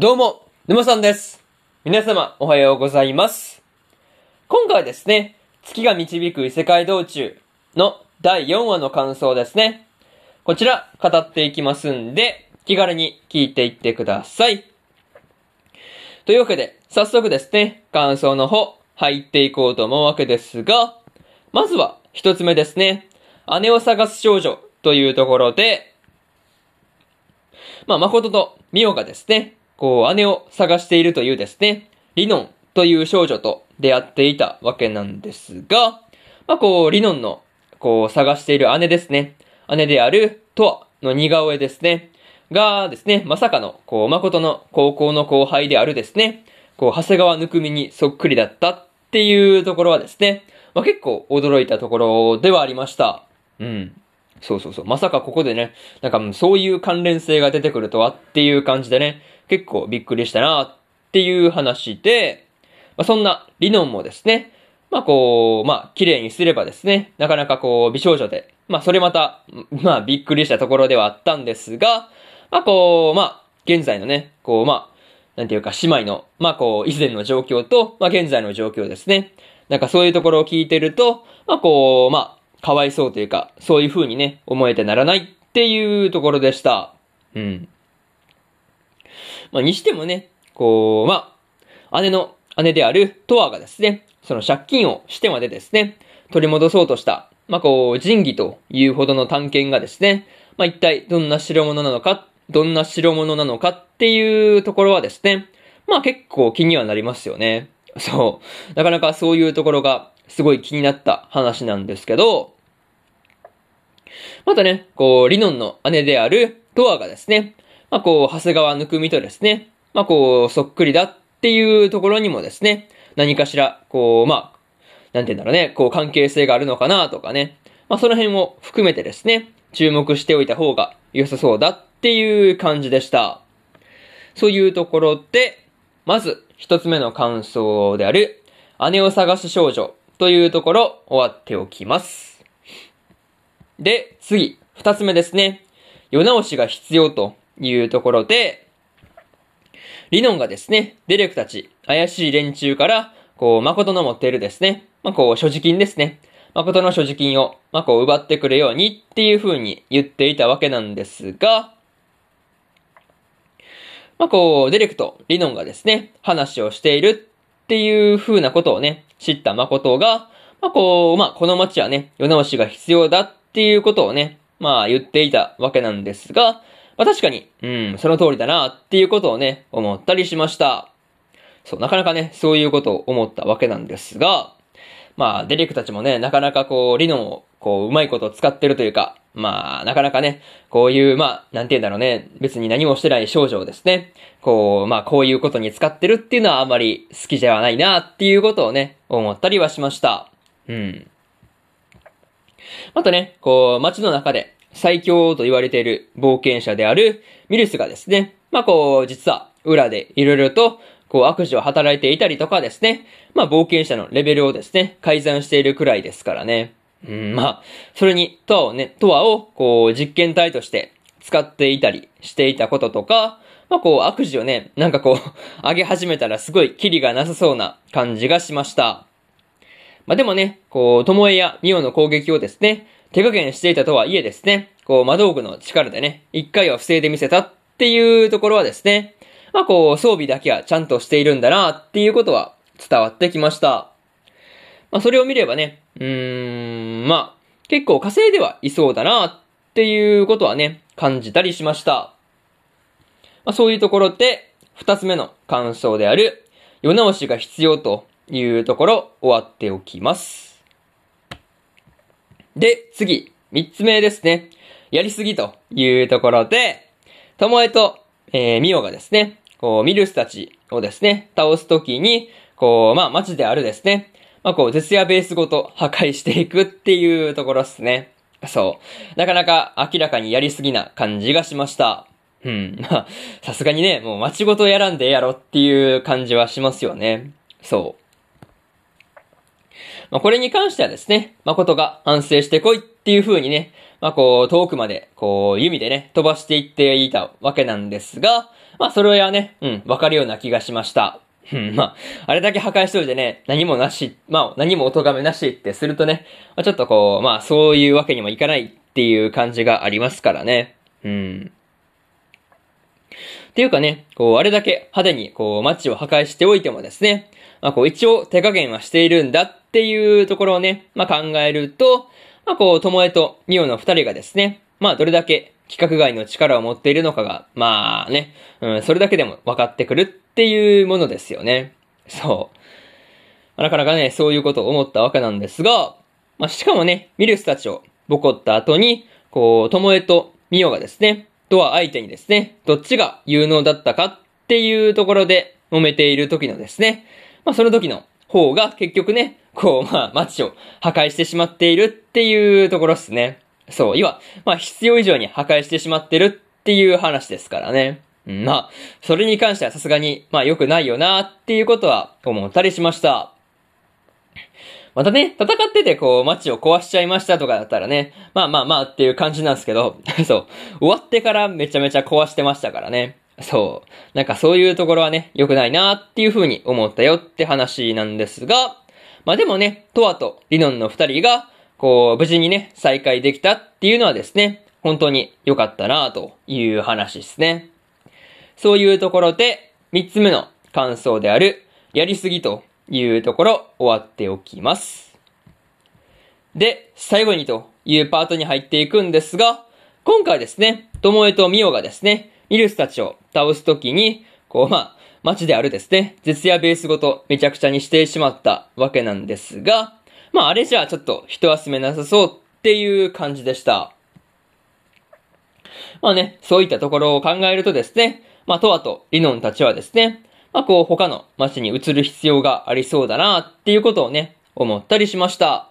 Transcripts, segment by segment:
どうも、沼さんです。皆様、おはようございます。今回はですね、月が導く異世界道中の第4話の感想ですね。こちら、語っていきますんで、気軽に聞いていってください。というわけで、早速ですね、感想の方、入っていこうと思うわけですが、まずは、一つ目ですね、姉を探す少女というところで、まあ、誠とミオがですね、こう、姉を探しているというですね、リノンという少女と出会っていたわけなんですが、まあ、こう、リノンの、こう、探している姉ですね。姉である、トアの似顔絵ですね。がですね、まさかの、こう、誠の高校の後輩であるですね、こう、長谷川ぬくみにそっくりだったっていうところはですね、まあ、結構驚いたところではありました。うん。そうそうそう。まさかここでね、なんかうそういう関連性が出てくるとはっていう感じでね、結構びっくりしたなっていう話で、まあ、そんなリノンもですね、まあこう、まあ綺麗にすればですね、なかなかこう美少女で、まあそれまた、まあびっくりしたところではあったんですが、まあこう、まあ現在のね、こうまあ、なんていうか姉妹の、まあこう以前の状況と、まあ現在の状況ですね。なんかそういうところを聞いてると、まあこう、まあ、かわいそうというか、そういう風にね、思えてならないっていうところでした。うん。まあ、にしてもね、こう、まあ、姉の姉であるトアがですね、その借金をしてまでですね、取り戻そうとした、まあ、こう、仁義というほどの探検がですね、まあ、一体どんな代物なのか、どんな代物なのかっていうところはですね、まあ結構気にはなりますよね。そう。なかなかそういうところがすごい気になった話なんですけど、またね、こう、リノンの姉であるトアがですね、まあこう、長谷川ぬくみとですね、まあこう、そっくりだっていうところにもですね、何かしら、こう、まあ、なんて言うんだろうね、こう関係性があるのかなとかね、まあその辺を含めてですね、注目しておいた方が良さそうだっていう感じでした。そういうところで、まず一つ目の感想である、姉を探す少女というところ終わっておきます。で、次、二つ目ですね。世直しが必要というところで、リノンがですね、デレクたち、怪しい連中から、こう、誠の持っているですね、まあ、こう、所持金ですね。誠の所持金を、まあ、こう、奪ってくるようにっていう風に言っていたわけなんですが、まあ、こう、デレクとリノンがですね、話をしているっていう風なことをね、知った誠が、まあ、こう、まあ、この街はね、世直しが必要だっていうことをね、まあ、言っていたわけなんですが、まあ、確かに、うん、その通りだなっていうことをね、思ったりしました。そう、なかなかね、そういうことを思ったわけなんですが、まあ、デレクたちもね、なかなかこう、リノンを、こう、うまいこと使ってるというか、まあ、なかなかね、こういう、まあ、なんて言うんだろうね、別に何もしてない少女をですね、こう、まあ、こういうことに使ってるっていうのはあまり好きではないなっていうことをね、思ったりはしました。うん。またね、こう、街の中で最強と言われている冒険者であるミルスがですね、まあこう、実は裏でいろいろと、こう悪事を働いていたりとかですね、まあ冒険者のレベルをですね、改ざんしているくらいですからね。うん、まあ、それに、トアをね、トアを、こう、実験体として使っていたりしていたこととか、まあこう、悪事をね、なんかこう、上げ始めたらすごいキリがなさそうな感じがしました。まあでもね、こう、ともえやミオの攻撃をですね、手加減していたとはいえですね、こう、魔道具の力でね、一回は防いでみせたっていうところはですね、まあこう、装備だけはちゃんとしているんだなっていうことは伝わってきました。まあそれを見ればね、うーん、まあ、結構稼いではいそうだなっていうことはね、感じたりしました。まあそういうところで、二つ目の感想である、世直しが必要というところ終わっておきます。で、次、三つ目ですね。やりすぎというところで、ともえと、えー、みおがですね、こう、ミルスたちをですね、倒すときに、こう、まあ、街であるですね、まあ、こう、絶夜ベースごと破壊していくっていうところですね。そう。なかなか明らかにやりすぎな感じがしました。うん。まあ、さすがにね、もう街ごとやらんでやろっていう感じはしますよね。そう。まあ、これに関してはですね、誠が反省してこいっていう風にね、まあ、こう、遠くまで、こう、弓でね、飛ばしていっていたわけなんですが、まあ、それはね、うん、わかるような気がしました。うん、まあ、あれだけ破壊しといてね、何もなし、まあ、何も音めなしってするとね、まあ、ちょっとこう、まあ、そういうわけにもいかないっていう感じがありますからね。うん。っていうかね、こう、あれだけ派手に、こう、街を破壊しておいてもですね、まあ、こう、一応手加減はしているんだっっていうところをね、まあ、考えると、まあ、こう、ともえとみおの二人がですね、まあ、どれだけ規格外の力を持っているのかが、まあね、うん、それだけでも分かってくるっていうものですよね。そう。なかなかね、そういうことを思ったわけなんですが、まあ、しかもね、ミルスたちをボコった後に、こう、ともえとみおがですね、とは相手にですね、どっちが有能だったかっていうところで揉めている時のですね、まあその時の方が結局ね、こう、まあ街を破壊してしまっているっていうところですね。そう、いわ、まあ必要以上に破壊してしまってるっていう話ですからね。まあ、それに関してはさすがに、まあ良くないよなっていうことは思ったりしました。またね、戦っててこう街を壊しちゃいましたとかだったらね、まあまあまあっていう感じなんですけど、そう、終わってからめちゃめちゃ壊してましたからね。そう。なんかそういうところはね、良くないなっていう風に思ったよって話なんですが、まあでもね、トアとリノンの二人が、こう、無事にね、再会できたっていうのはですね、本当に良かったなという話ですね。そういうところで、三つ目の感想である、やりすぎというところ終わっておきます。で、最後にというパートに入っていくんですが、今回ですね、ともえとみおがですね、ミルスたちを倒すときに、こう、まあ、街であるですね、絶夜ベースごとめちゃくちゃにしてしまったわけなんですが、まあ、あれじゃあちょっと人休めなさそうっていう感じでした。まあね、そういったところを考えるとですね、まあ、トアとリノンたちはですね、まあ、こう、他の街に移る必要がありそうだなっていうことをね、思ったりしました。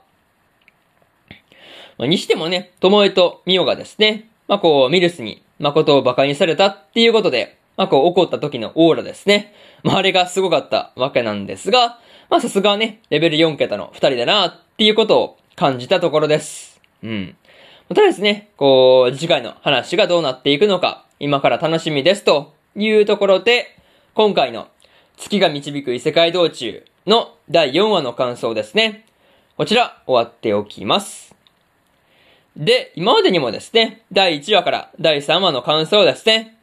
まあ、にしてもね、ともえとみおがですね、まあ、こう、ミルスに誠を馬鹿にされたっていうことで、まあ、こう、怒った時のオーラですね。まあ、あれがすごかったわけなんですが、まあ、さすがはね、レベル4桁の2人だなっていうことを感じたところです。うん。ただですね、こう、次回の話がどうなっていくのか、今から楽しみですというところで、今回の月が導く異世界道中の第4話の感想ですね。こちら終わっておきます。で、今までにもですね、第1話から第3話の感想ですね、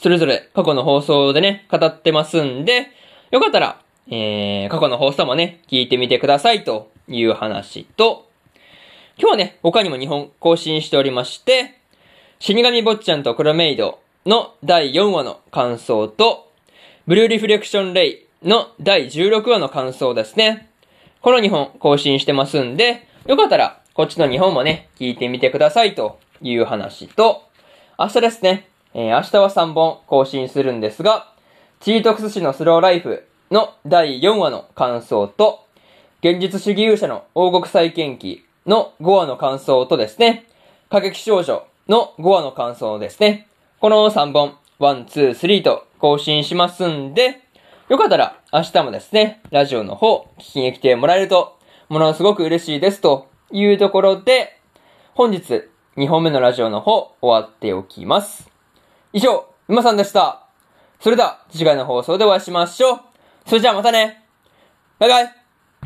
それぞれ過去の放送でね、語ってますんで、よかったら、えー、過去の放送もね、聞いてみてくださいという話と、今日はね、他にも2本更新しておりまして、死神坊ちゃんとクロメイドの第4話の感想と、ブルーリフレクションレイの第16話の感想ですね。この2本更新してますんで、よかったらこっちの2本もね、聞いてみてくださいという話と、明日ですね、えー、明日は3本更新するんですが、チートクス氏のスローライフの第4話の感想と、現実主義勇者の王国再建記の5話の感想とですね、過激少女の5話の感想ですね。この3本、1、2、3と更新しますんで、よかったら明日もですね、ラジオの方聞きに来てもらえると、ものすごく嬉しいですというところで、本日2本目のラジオの方終わっておきます。以上、馬さんでした。それでは次回の放送でお会いしましょう。それじゃあまたねバイバイ